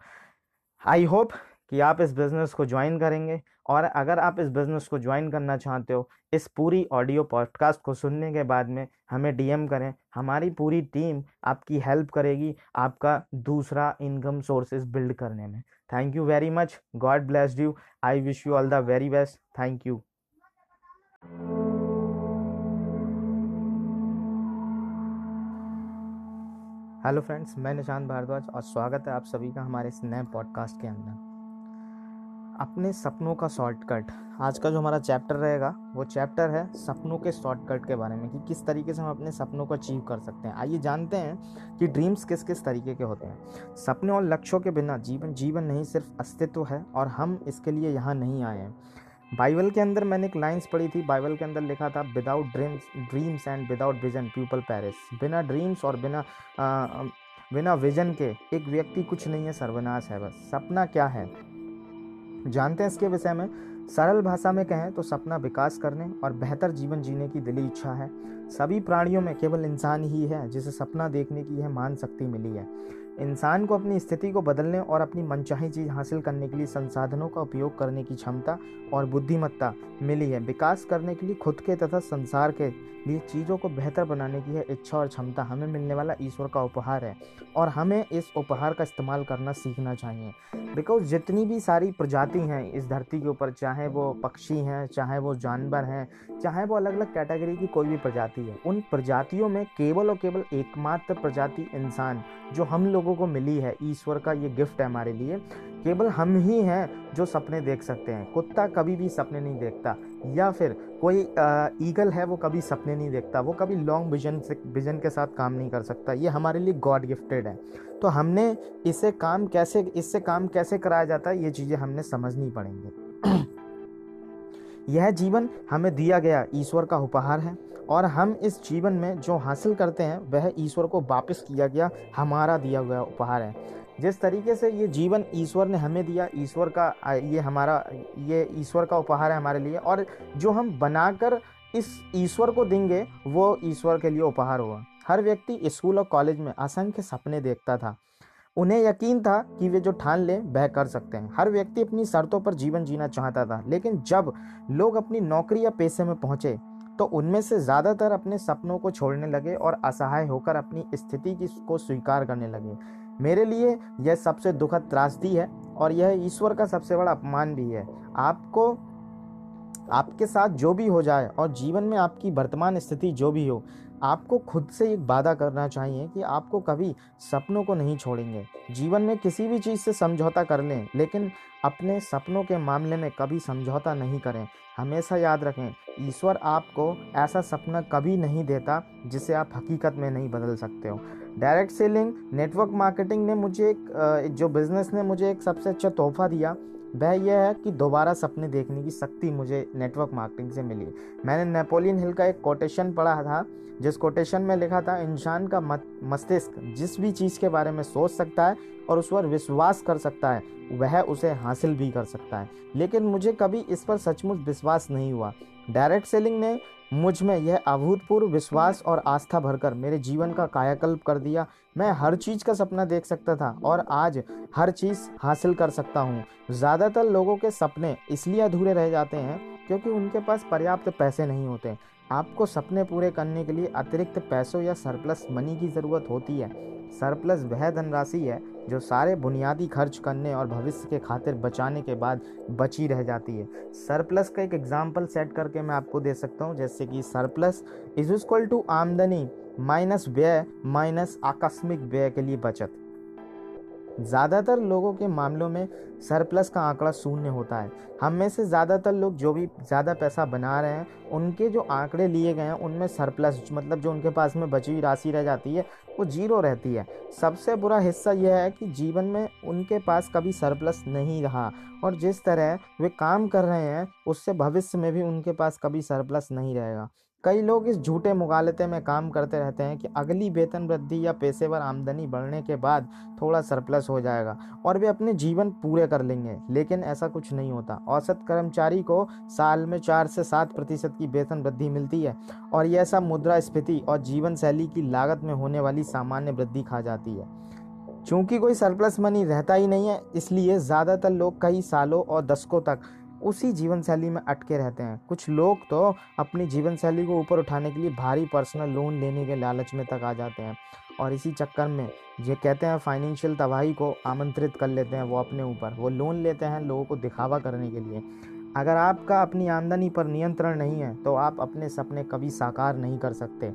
[SPEAKER 1] आई होप कि आप इस बिज़नेस को ज्वाइन करेंगे और अगर आप इस बिज़नेस को ज्वाइन करना चाहते हो, इस पूरी ऑडियो पॉडकास्ट को सुनने के बाद में हमें डीएम करें। हमारी पूरी टीम आपकी हेल्प करेगी आपका दूसरा इनकम सोर्सेज बिल्ड करने में। Thank you very much. God bless you. I wish you all the very best. Thank you. Hello friends, मैं निशांत भारद्वाज और स्वागत है आप सभी का हमारे इस नए पॉडकास्ट के अंदर। अपने सपनों का शॉर्टकट। आज का जो हमारा चैप्टर रहेगा, वो चैप्टर है सपनों के शॉर्टकट के बारे में, कि किस तरीके से हम अपने सपनों को अचीव कर सकते हैं। आइए जानते हैं कि ड्रीम्स किस किस तरीके के होते हैं। सपने और लक्ष्यों के बिना जीवन जीवन नहीं, सिर्फ़ अस्तित्व है और हम इसके लिए यहाँ नहीं आए हैं। बाइबल के अंदर मैंने एक लाइन्स पढ़ी थी, बाइबल के अंदर लिखा था without dreams dreams and without vision people perish बिना ड्रीम्स और बिना बिना विजन के एक व्यक्ति कुछ नहीं है, सर्वनाश है बस। सपना क्या है? जानते हैं इसके विषय में? सरल भाषा में कहें तो सपना विकास करने और बेहतर जीवन जीने की दिली इच्छा है। सभी प्राणियों में केवल इंसान ही है जिसे सपना देखने की यह मान शक्ति मिली है। इंसान को अपनी स्थिति को बदलने और अपनी मनचाही चीज़ हासिल करने के लिए संसाधनों का उपयोग करने की क्षमता और बुद्धिमत्ता मिली है। विकास करने के लिए खुद के तथा संसार के लिए चीज़ों को बेहतर बनाने की है इच्छा और क्षमता। हमें मिलने वाला ईश्वर का उपहार है और हमें इस उपहार का इस्तेमाल करना सीखना चाहिए। बिकॉज़ जितनी भी सारी प्रजाति हैं इस धरती के ऊपर, चाहे वो पक्षी हैं, चाहे वो जानवर हैं, चाहे वो अलग अलग कैटेगरी की कोई भी प्रजाति है, उन प्रजातियों में केवल और केवल एकमात्र प्रजाति इंसान, जो हम लोगों को मिली है, ईश्वर का ये गिफ्ट है हमारे लिए। केवल हम ही हैं जो सपने देख सकते हैं। कुत्ता कभी भी सपने नहीं देखता। या फिर कोई ईगल है, वो कभी सपने नहीं देखता। वो कभी लॉन्ग विजन से विजन के साथ काम नहीं कर सकता। ये हमारे लिए गॉड गिफ्टेड है। तो हमने इसे काम कैसे, इससे काम कैसे कराया जाता है, ये चीज़ें हमने समझनी पड़ेंगे। यह जीवन हमें दिया गया। ईश्वर का उपहार है। और हम इस जीवन में जो हासिल करते हैं, वह ईश्वर को वापस किया गया, हमारा दिया गया उपहार है। जिस तरीके से ये जीवन ईश्वर ने हमें दिया, ईश्वर का ये हमारा, ये ईश्वर का उपहार है हमारे लिए, और जो हम बनाकर इस ईश्वर को देंगे, वो ईश्वर के लिए उपहार हुआ हर व्यक्ति स्कूल और कॉलेज में असंख्य सपने देखता था। उन्हें यकीन था कि वे जो ठान लें, वह कर सकते हैं। हर व्यक्ति अपनी शर्तों पर जीवन जीना चाहता था, लेकिन जब लोग अपनी नौकरी या पेशे में पहुँचे तो उनमें से ज़्यादातर अपने सपनों को छोड़ने लगे और असहाय होकर अपनी स्थिति की को स्वीकार करने लगे। मेरे लिए यह सबसे दुखद त्रासदी है और यह ईश्वर का सबसे बड़ा अपमान भी है। आपको, आपके साथ जो भी हो जाए और जीवन में आपकी वर्तमान स्थिति जो भी हो, आपको खुद से एक वादा करना चाहिए कि आपको कभी सपनों को नहीं छोड़ेंगे। जीवन में किसी भी चीज़ से समझौता कर लें, लेकिन अपने सपनों के मामले में कभी समझौता नहीं करें। हमेशा याद रखें, ईश्वर आपको ऐसा सपना कभी नहीं देता जिसे आप हकीकत में नहीं बदल सकते हो। डायरेक्ट सेलिंग, नेटवर्क मार्केटिंग ने मुझे एक जो बिज़नेस ने मुझे एक सबसे अच्छा तोहफा दिया, वह यह है कि दोबारा सपने देखने की शक्ति मुझे नेटवर्क मार्केटिंग से मिली। मैंने नेपोलियन हिल का एक कोटेशन पढ़ा था जिस कोटेशन में लिखा था, इंसान का मस्तिष्क जिस भी चीज़ के बारे में सोच सकता है और उस पर विश्वास कर सकता है, वह उसे हासिल भी कर सकता है। लेकिन मुझे कभी इस पर सचमुच विश्वास नहीं हुआ। डायरेक्ट सेलिंग ने मुझमें यह अभूतपूर्व विश्वास और आस्था भरकर मेरे जीवन का कायाकल्प कर दिया। मैं हर चीज़ का सपना देख सकता था और आज हर चीज़ हासिल कर सकता हूँ। ज़्यादातर लोगों के सपने इसलिए अधूरे रह जाते हैं क्योंकि उनके पास पर्याप्त पैसे नहीं होते। आपको सपने पूरे करने के लिए अतिरिक्त पैसों या सरप्लस मनी की ज़रूरत होती है। सरप्लस वह धनराशि है जो सारे बुनियादी खर्च करने और भविष्य के खातिर बचाने के बाद बची रह जाती है। सरप्लस का एक एग्ज़ाम्पल सेट करके मैं आपको दे सकता हूँ, जैसे कि सरप्लस इज़ इक्वल टू आमदनी माइनस व्यय माइनस आकस्मिक व्यय के लिए बचत। ज़्यादातर लोगों के मामलों में सरप्लस का आंकड़ा शून्य होता है। हम में से ज़्यादातर लोग जो भी ज़्यादा पैसा बना रहे हैं, उनके जो आंकड़े लिए गए हैं, उनमें सरप्लस मतलब जो उनके पास में बची हुई राशि रह जाती है, वो ज़ीरो रहती है। सबसे बुरा हिस्सा यह है कि जीवन में उनके पास कभी सरप्लस नहीं रहा और जिस तरह वे काम कर रहे हैं, उससे भविष्य में भी उनके पास कभी सरप्लस नहीं रहेगा। कई लोग इस झूठे मुगालते में काम करते रहते हैं कि अगली वेतन वृद्धि या पेशेवर आमदनी बढ़ने के बाद थोड़ा सरप्लस हो जाएगा और वे अपने जीवन पूरे कर लेंगे। लेकिन ऐसा कुछ नहीं होता। औसत कर्मचारी को साल में चार से सात प्रतिशत की वेतन वृद्धि मिलती है और यह सब मुद्रा स्फीति और जीवन शैली की लागत में होने वाली सामान्य वृद्धि खा जाती है। चूँकि कोई सरप्लस मनी रहता ही नहीं है, इसलिए ज़्यादातर लोग कई सालों और दशकों तक उसी जीवन शैली में अटके रहते हैं। कुछ लोग तो अपनी जीवन शैली को ऊपर उठाने के लिए भारी पर्सनल लोन लेने के लालच में तक आ जाते हैं और इसी चक्कर में ये कहते हैं फाइनेंशियल तबाही को आमंत्रित कर लेते हैं वो अपने ऊपर। वो लोन लेते हैं लोगों को दिखावा करने के लिए। अगर आपका अपनी आमदनी पर नियंत्रण नहीं है तो आप अपने सपने कभी साकार नहीं कर सकते।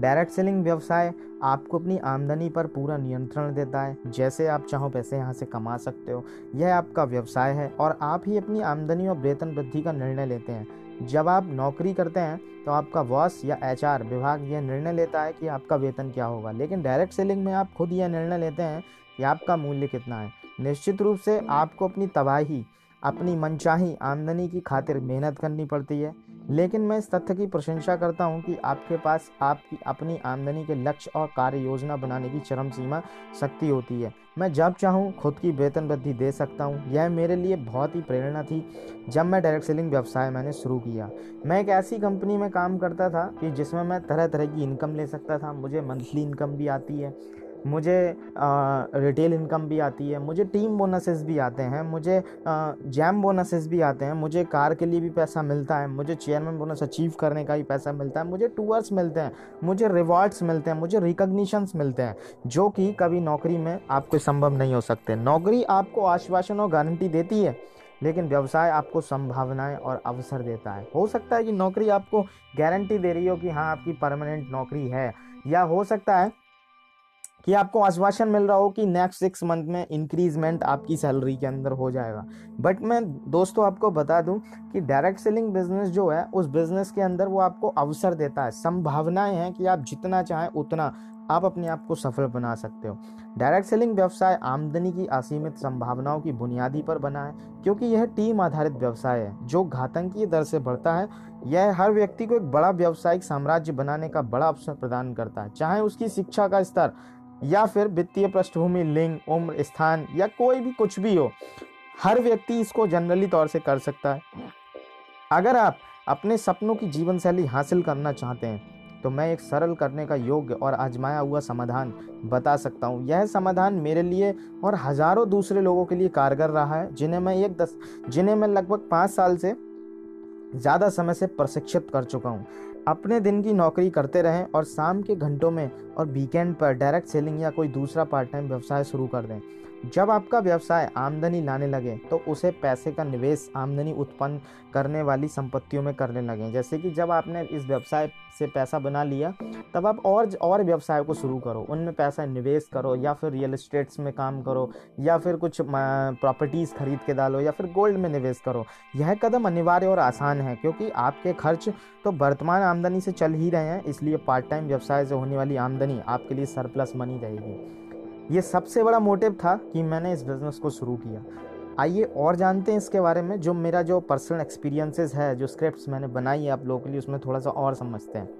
[SPEAKER 1] डायरेक्ट सेलिंग व्यवसाय आपको अपनी आमदनी पर पूरा नियंत्रण देता है। जैसे आप चाहो पैसे यहाँ से कमा सकते हो। यह आपका व्यवसाय है और आप ही अपनी आमदनी और वेतन वृद्धि का निर्णय लेते हैं। जब आप नौकरी करते हैं तो आपका बॉस या एचआर विभाग यह निर्णय लेता है कि आपका वेतन क्या होगा। लेकिन डायरेक्ट सेलिंग में आप खुद यह निर्णय लेते हैं कि आपका मूल्य कितना है। निश्चित रूप से आपको अपनी तबाही, अपनी मनचाही आमदनी की खातिर मेहनत करनी पड़ती है। लेकिन मैं इस तथ्य की प्रशंसा करता हूँ कि आपके पास आपकी अपनी आमदनी के लक्ष्य और कार्य योजना बनाने की चरम सीमा शक्ति होती है। मैं जब चाहूँ, खुद की वेतन वृद्धि दे सकता हूँ। यह मेरे लिए बहुत ही प्रेरणा थी जब मैं डायरेक्ट सेलिंग व्यवसाय मैंने शुरू किया। मैं एक ऐसी कंपनी में काम करता था कि जिसमें मैं तरह तरह की इनकम ले सकता था। मुझे मंथली इनकम भी आती है। मुझे रिटेल इनकम भी आती है, मुझे टीम बोनसेस भी आते हैं, मुझे जैम बोनसेस भी आते हैं, मुझे कार के लिए भी पैसा मिलता है, मुझे चेयरमैन बोनस अचीव करने का भी पैसा मिलता है, मुझे टूअर्स मिलते हैं, मुझे रिवॉर्ड्स मिलते हैं, मुझे रिकग्निशंस मिलते हैं, जो कि कभी नौकरी में आपको संभव नहीं हो सकते। नौकरी आपको आश्वासन और गारंटी देती है, लेकिन व्यवसाय आपको संभावनाएँ और अवसर देता है। हो सकता है कि नौकरी आपको गारंटी दे रही हो कि हाँ आपकी परमानेंट नौकरी है, या हो सकता है कि आपको आश्वासन मिल रहा हो कि नेक्स्ट सिक्स मंथ में इंक्रीजमेंट आपकी सैलरी के अंदर हो जाएगा। बट मैं दोस्तों आपको बता दूँ कि डायरेक्ट सेलिंग बिज़नेस जो है, उस बिज़नेस के अंदर वो आपको अवसर देता है। संभावनाएँ हैं कि आप जितना चाहें उतना आप अपने आप को सफल बना सकते हो। डायरेक्ट सेलिंग व्यवसाय आमदनी की असीमित संभावनाओं की बुनियादी पर बना है, क्योंकि यह टीम आधारित व्यवसाय है, जो घातंकी दर से बढ़ता है। यह हर व्यक्ति को एक बड़ा व्यावसायिक साम्राज्य बनाने का बड़ा अवसर प्रदान करता है। चाहे उसकी शिक्षा का स्तर या फिर वित्तीय पृष्ठभूमि, लिंग, उम्र, स्थान या कोई भी कुछ भी हो, हर व्यक्ति इसको जनरली तौर से कर सकता है। अगर आप अपने सपनों की जीवन शैली हासिल करना चाहते हैं तो मैं एक सरल करने का योग्य और आजमाया हुआ समाधान बता सकता हूँ। यह समाधान मेरे लिए और हज़ारों दूसरे लोगों के लिए कारगर रहा है, जिन्हें मैं एक दस, जिन्हें मैं लगभग पाँच साल से ज़्यादा समय से प्रशिक्षित कर चुका हूँ। अपने दिन की नौकरी करते रहें और शाम के घंटों में और वीकेंड पर डायरेक्ट सेलिंग या कोई दूसरा पार्ट टाइम व्यवसाय शुरू कर दें। जब आपका व्यवसाय आमदनी लाने लगे तो उसे पैसे का निवेश, आमदनी उत्पन्न करने वाली संपत्तियों में करने लगे। जैसे कि जब आपने इस व्यवसाय से पैसा बना लिया, तब आप और और व्यवसाय को शुरू करो। उनमें पैसा निवेश करो या फिर रियल इस्टेट्स में काम करो या फिर कुछ प्रॉपर्टीज़ खरीद के डालो या फिर गोल्ड में निवेश करो। यह कदम अनिवार्य और आसान है, क्योंकि आपके खर्च तो वर्तमान आमदनी से चल ही रहे हैं, इसलिए पार्ट टाइम व्यवसाय से होने वाली आमदनी आपके लिए सरप्लस मनी रहेगी। ये सबसे बड़ा मोटिव था कि मैंने इस बिज़नेस को शुरू किया। आइए और जानते हैं इसके बारे में, जो मेरा जो पर्सनल एक्सपीरियंसेस है, जो स्क्रिप्ट्स मैंने बनाई है आप लोगों के लिए, उसमें थोड़ा सा और समझते हैं।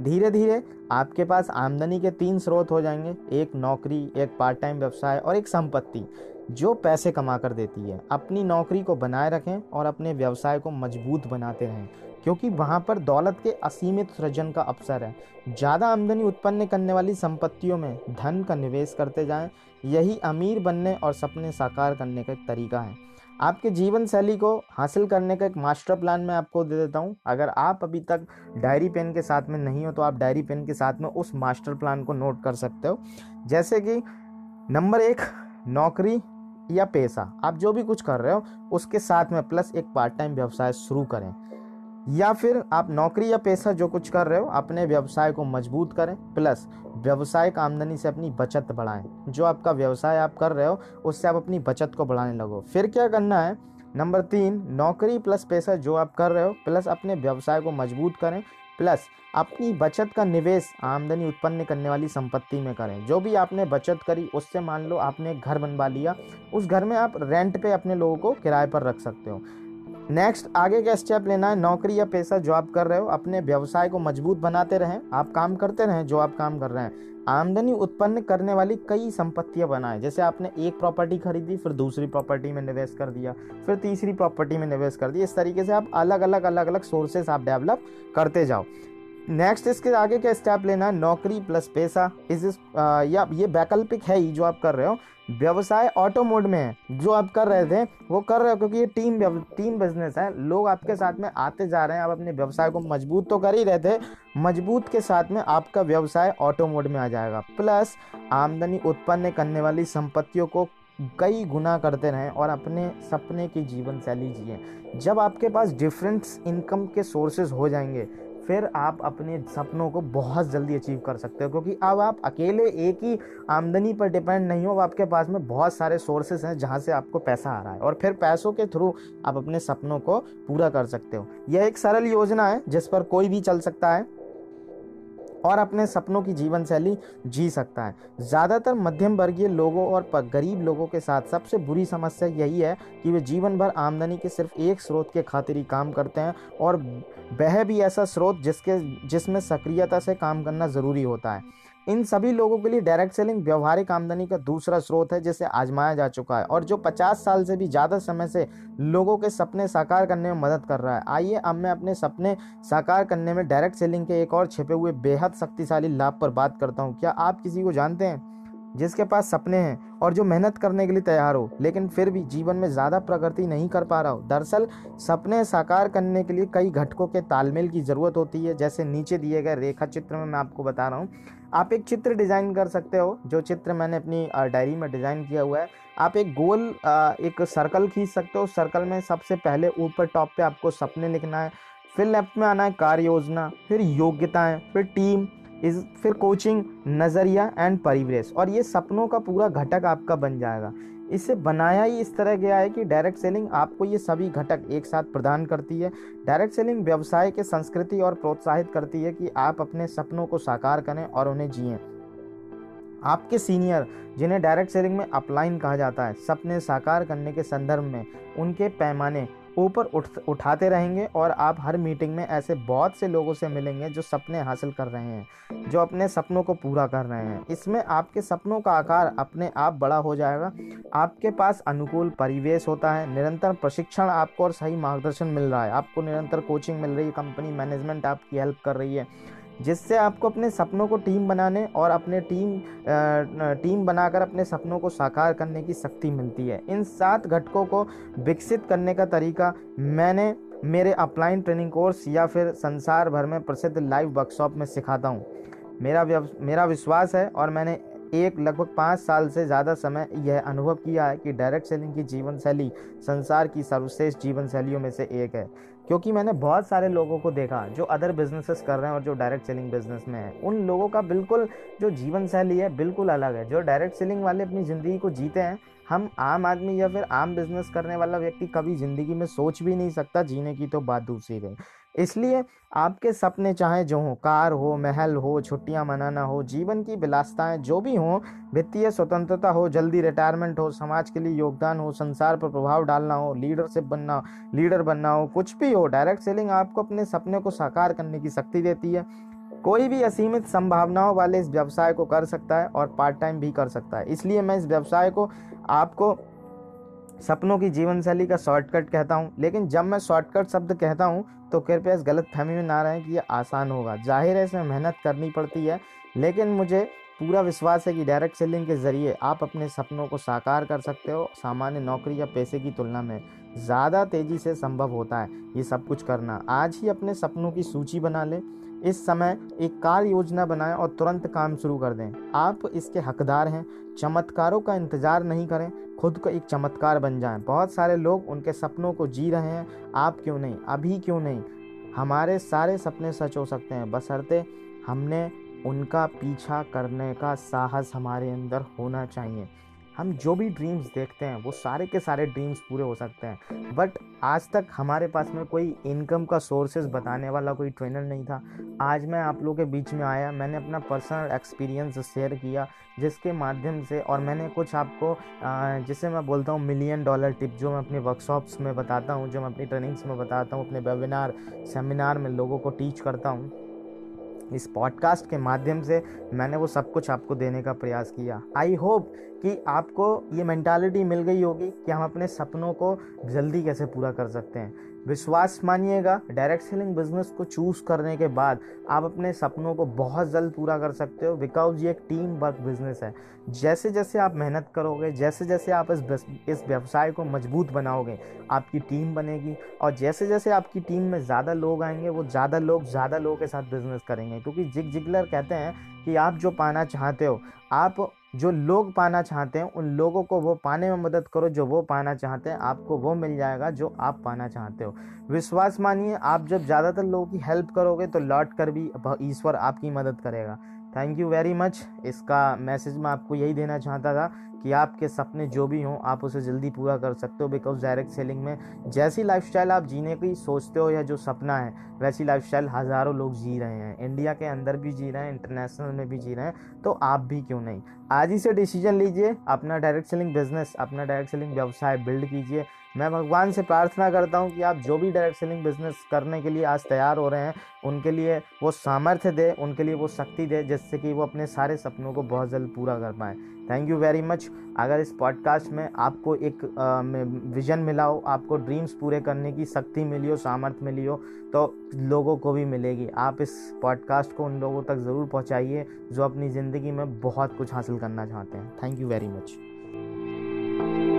[SPEAKER 1] धीरे धीरे आपके पास आमदनी के तीन स्रोत हो जाएँगे, एक नौकरी, एक पार्ट टाइम व्यवसाय और एक संपत्ति, जो पैसे कमा कर देती है। अपनी नौकरी को बनाए रखें और अपने व्यवसाय को मज़बूत बनाते रहें। क्योंकि वहाँ पर दौलत के असीमित सृजन का अवसर है। ज़्यादा आमदनी उत्पन्न करने वाली संपत्तियों में धन का निवेश करते जाएँ, यही अमीर बनने और सपने साकार करने का एक तरीका है। आपके जीवन शैली को हासिल करने का एक मास्टर प्लान मैं आपको दे देता हूँ। अगर आप अभी तक डायरी पेन के साथ में नहीं हो तो आप डायरी पेन के साथ में उस मास्टर प्लान को नोट कर सकते हो। जैसे कि नंबर एक, नौकरी या पैसा आप जो भी कुछ कर रहे हो, उसके साथ में प्लस एक पार्ट टाइम व्यवसाय शुरू करें। या फिर आप नौकरी या पैसा जो कुछ कर रहे हो, अपने व्यवसाय को मज़बूत करें, प्लस व्यवसायिक आमदनी से अपनी बचत बढ़ाएँ। जो आपका व्यवसाय आप कर रहे हो, उससे आप अपनी बचत को बढ़ाने लगो। फिर क्या करना है? नंबर तीन, नौकरी प्लस पैसा जो आप कर रहे हो, प्लस अपने व्यवसाय को मज़बूत करें, प्लस अपनी बचत का निवेश आमदनी उत्पन्न करने वाली संपत्ति में करें। जो भी आपने बचत करी, उससे मान लो आपने घर बनवा लिया, उस घर में आप रेंट पे अपने लोगों को किराए पर रख सकते हो। नेक्स्ट आगे का स्टेप लेना है, नौकरी या पैसा जो आप कर रहे हो, अपने व्यवसाय को मज़बूत बनाते रहें, आप काम करते रहें जो आप काम कर रहे हैं। आमदनी उत्पन्न करने वाली कई संपत्तियाँ बनाएँ, जैसे आपने एक प्रॉपर्टी खरीदी, फिर दूसरी प्रॉपर्टी में निवेश कर दिया, फिर तीसरी प्रॉपर्टी में निवेश कर दिया। इस तरीके से आप अलग अलग अलग अलग सोर्सेस आप डेवलप करते जाओ। नेक्स्ट इसके आगे क्या स्टेप लेना? है नौकरी प्लस पैसा। इस इस आ, या ये वैकल्पिक है ही जो आप कर रहे हो। व्यवसाय ऑटो मोड में है। जो आप कर रहे थे वो कर रहे हो क्योंकि ये टीम टीम बिज़नेस है। लोग आपके साथ में आते जा रहे हैं। आप अपने व्यवसाय को मज़बूत तो कर ही रहे थे मज़बूत के साथ में आपका व्यवसाय ऑटो मोड में आ जाएगा। प्लस आमदनी उत्पन्न करने वाली संपत्तियों को कई गुना करते रहें और अपने सपने की जीवन शैली जिए। जब आपके पास डिफरेंट इनकम के सोर्सेज हो जाएँगे फिर आप अपने सपनों को बहुत जल्दी अचीव कर सकते हो, क्योंकि अब आप अकेले एक ही आमदनी पर डिपेंड नहीं हो आपके पास में बहुत सारे सोर्सेस हैं जहाँ से आपको पैसा आ रहा है। और फिर पैसों के थ्रू आप अपने सपनों को पूरा कर सकते हो। यह एक सरल योजना है जिस पर कोई भी चल सकता है और अपने सपनों की जीवन शैली जी सकता है। ज़्यादातर मध्यम वर्गीय लोगों और गरीब लोगों के साथ सबसे बुरी समस्या यही है कि वे जीवन भर आमदनी के सिर्फ़ एक स्रोत के खातिर ही काम करते हैं और वह भी ऐसा स्रोत जिसके, जिसमें सक्रियता से काम करना ज़रूरी होता है। इन सभी लोगों के लिए डायरेक्ट सेलिंग व्यवहारिक आमदनी का दूसरा स्रोत है जिसे आजमाया जा चुका है और जो 50 साल से भी ज़्यादा समय से लोगों के सपने साकार करने में मदद कर रहा है। आइए अब मैं अपने सपने साकार करने में डायरेक्ट सेलिंग के एक और छिपे हुए बेहद शक्तिशाली लाभ पर बात करता हूँ। क्या आप किसी को जानते हैं? जिसके पास सपने हैं और जो मेहनत करने के लिए तैयार हो, लेकिन फिर भी जीवन में ज़्यादा प्रगति नहीं कर पा रहा हो। दरअसल, सपने साकार करने के लिए कई घटकों के तालमेल की ज़रूरत होती है, जैसे नीचे दिए गए रेखा चित्र में मैं आपको बता रहा हूँ। आप एक चित्र डिज़ाइन कर सकते हो, जो चित्र मैंने अपनी डायरी में डिज़ाइन किया हुआ है। आप एक गोल एक सर्कल खींच सकते हो। सर्कल में सबसे पहले ऊपर टॉप पे आपको सपने लिखना है, फिर लेफ़्ट में आना है कार्य योजना, फिर योग्यताएँ, फिर टीम इस फिर कोचिंग नज़रिया एंड परिवेश। और ये सपनों का पूरा घटक आपका बन जाएगा। इसे बनाया ही इस तरह गया है कि डायरेक्ट सेलिंग आपको ये सभी घटक एक साथ प्रदान करती है। डायरेक्ट सेलिंग व्यवसाय के संस्कृति और प्रोत्साहित करती है कि आप अपने सपनों को साकार करें और उन्हें जिएँ। आपके सीनियर जिन्हें डायरेक्ट सेलिंग में अपलाइन कहा जाता है, सपने साकार करने के संदर्भ में, उनके पैमाने ऊपर उठ, उठाते रहेंगे और आप हर मीटिंग में ऐसे बहुत से लोगों से मिलेंगे जो सपने हासिल कर रहे हैं, जो अपने सपनों को पूरा कर रहे हैं। इसमें आपके सपनों का आकार अपने आप बड़ा हो जाएगा, आपके पास अनुकूल परिवेश होता है, निरंतर प्रशिक्षण आपको और सही मार्गदर्शन मिल रहा है, आपको निरंतर कोचिंग मिल रही है, कंपनी मैनेजमेंट आपकी हेल्प कर रही है जिससे आपको अपने सपनों को टीम बनाने और अपने टीम टीम बनाकर अपने सपनों को साकार करने की शक्ति मिलती है। इन सात घटकों को विकसित करने का तरीका मैंने मेरे अपलाइन ट्रेनिंग कोर्स या फिर संसार भर में प्रसिद्ध लाइव वर्कशॉप में सिखाता हूँ। मेरा मेरा विश्वास है और मैंने एक, लगभग पाँच साल से ज़्यादा समय यह अनुभव किया है कि डायरेक्ट सेलिंग की जीवन शैली संसार की सर्वश्रेष्ठ जीवन शैलियों में से एक है। क्योंकि मैंने बहुत सारे लोगों को देखा जो अदर बिजनेसेस कर रहे हैं और जो डायरेक्ट सेलिंग बिज़नेस में है। उन लोगों का बिल्कुल जो जीवन शैली है बिल्कुल अलग है। जो डायरेक्ट सेलिंग वाले अपनी ज़िंदगी को जीते हैं, हम आम आदमी या फिर आम बिज़नेस करने वाला व्यक्ति कभी ज़िंदगी में सोच भी नहीं सकता, जीने की तो बात दूसरी रही। इसलिए आपके सपने चाहे जो हो, कार हो, महल हो, छुट्टियाँ मनाना हो, जीवन की विलासताएँ जो भी हों, वित्तीय स्वतंत्रता हो, जल्दी रिटायरमेंट हो, समाज के लिए योगदान हो, संसार पर प्रभाव डालना हो लीडरशिप बनना हो लीडर बनना हो, कुछ भी हो डायरेक्ट सेलिंग आपको अपने सपने को साकार करने की शक्ति देती है। कोई भी असीमित संभावनाओं वाले इस व्यवसाय को कर सकता है और पार्ट टाइम भी कर सकता है। इसलिए मैं इस व्यवसाय को आपको सपनों की जीवन शैली का शॉर्टकट कहता हूँ। लेकिन जब मैं शॉर्टकट शब्द कहता हूँ तो कृपया इस गलत फहमी में ना रहें कि ये आसान होगा। ज़ाहिर है, इसमें मेहनत करनी पड़ती है, लेकिन मुझे पूरा विश्वास है कि डायरेक्ट सेलिंग के ज़रिए आप अपने सपनों को साकार कर सकते हो, सामान्य नौकरी या पैसे की तुलना में। ज़्यादा तेज़ी से संभव होता है ये सब कुछ करना। आज ही अपने सपनों की सूची बना लें। इस समय एक कार्य योजना बनाएँ और तुरंत काम शुरू कर दें। आप इसके हकदार हैं। चमत्कारों का इंतज़ार नहीं करें। खुद को एक चमत्कार बन जाएँ। बहुत सारे लोग उनके सपनों को जी रहे हैं। आप क्यों नहीं? अभी क्यों नहीं? हमारे सारे सपने सच हो सकते हैं। बसरते हमने उनका पीछा करने का साहस हमारे अंदर होना चाहिए। हम जो भी ड्रीम्स देखते हैं, वो सारे के सारे ड्रीम्स पूरे हो सकते हैं। बट आज तक हमारे पास में कोई इनकम का सोर्सेज बताने वाला कोई ट्रेनर नहीं था। आज मैं आप लोगों के बीच में आया, मैंने अपना पर्सनल एक्सपीरियंस शेयर किया, जिसके माध्यम से और मैंने कुछ आपको जिसे मैं बोलता हूँ मिलियन डॉलर टिप जो मैं अपने वर्कशॉप्स में बताता हूँ, जो मैं अपनी ट्रेनिंग्स में बताता हूँ, अपने वेबिनार सेमिनार में लोगों को टीच करता हूँ। इस पॉडकास्ट के माध्यम से मैंने वो सब कुछ आपको देने का प्रयास किया। आई होप कि आपको ये मैंटालिटी मिल गई होगी कि हम अपने सपनों को जल्दी कैसे पूरा कर सकते हैं। विश्वास मानिएगा डायरेक्ट सेलिंग बिज़नेस को चूज़ करने के बाद आप अपने सपनों को बहुत जल्द पूरा कर सकते हो। बिकॉज़ ये एक टीम वर्क बिज़नेस है। जैसे जैसे आप मेहनत करोगे जैसे जैसे आप इस इस व्यवसाय को मज़बूत बनाओगे, आपकी टीम बनेगी और जैसे जैसे आपकी टीम में ज़्यादा लोग आएँगे, वो ज़्यादा लोग ज़्यादा लोगों के साथ बिज़नेस करेंगे। क्योंकि जिग जिगलर कहते हैं कि आप जो पाना चाहते हो, आप जो लोग पाना चाहते हैं, उन लोगों को वो पाने में मदद करो, जो वो पाना चाहते हैं, आपको वो मिल जाएगा जो आप पाना चाहते हो। विश्वास मानिए, आप जब ज़्यादातर लोगों की हेल्प करोगे तो लौट कर भी ईश्वर आपकी मदद करेगा। थैंक यू वेरी मच इसका मैसेज मैं आपको यही देना चाहता था कि आपके सपने जो भी हों, आप उसे जल्दी पूरा कर सकते हो बिकॉज़ डायरेक्ट सेलिंग में जैसी लाइफस्टाइल आप जीने की सोचते हो या जो सपना है, वैसी लाइफस्टाइल हज़ारों लोग जी रहे हैं। इंडिया के अंदर भी जी रहे हैं इंटरनेशनल में भी जी रहे हैं तो आप भी क्यों नहीं? आज ही से डिसीज़न लीजिए, अपना डायरेक्ट सेलिंग बिज़नेस अपना डायरेक्ट सेलिंग व्यवसाय बिल्ड कीजिए। मैं भगवान से प्रार्थना करता हूँ कि आप जो भी डायरेक्ट सेलिंग बिज़नेस करने के लिए आज तैयार हो रहे हैं, उनके लिए वो सामर्थ्य दे, उनके लिए वो शक्ति दे, जिससे कि वो अपने सारे सपनों को बहुत जल्द पूरा कर पाएँ। थैंक यू वेरी मच अगर इस पॉडकास्ट में आपको एक विजन मिला हो, आपको ड्रीम्स पूरे करने की शक्ति मिली हो, सामर्थ्य मिली हो तो लोगों को भी मिलेगी। आप इस पॉडकास्ट को उन लोगों तक ज़रूर पहुँचाइए जो अपनी ज़िंदगी में बहुत कुछ हासिल करना चाहते हैं। Thank you very much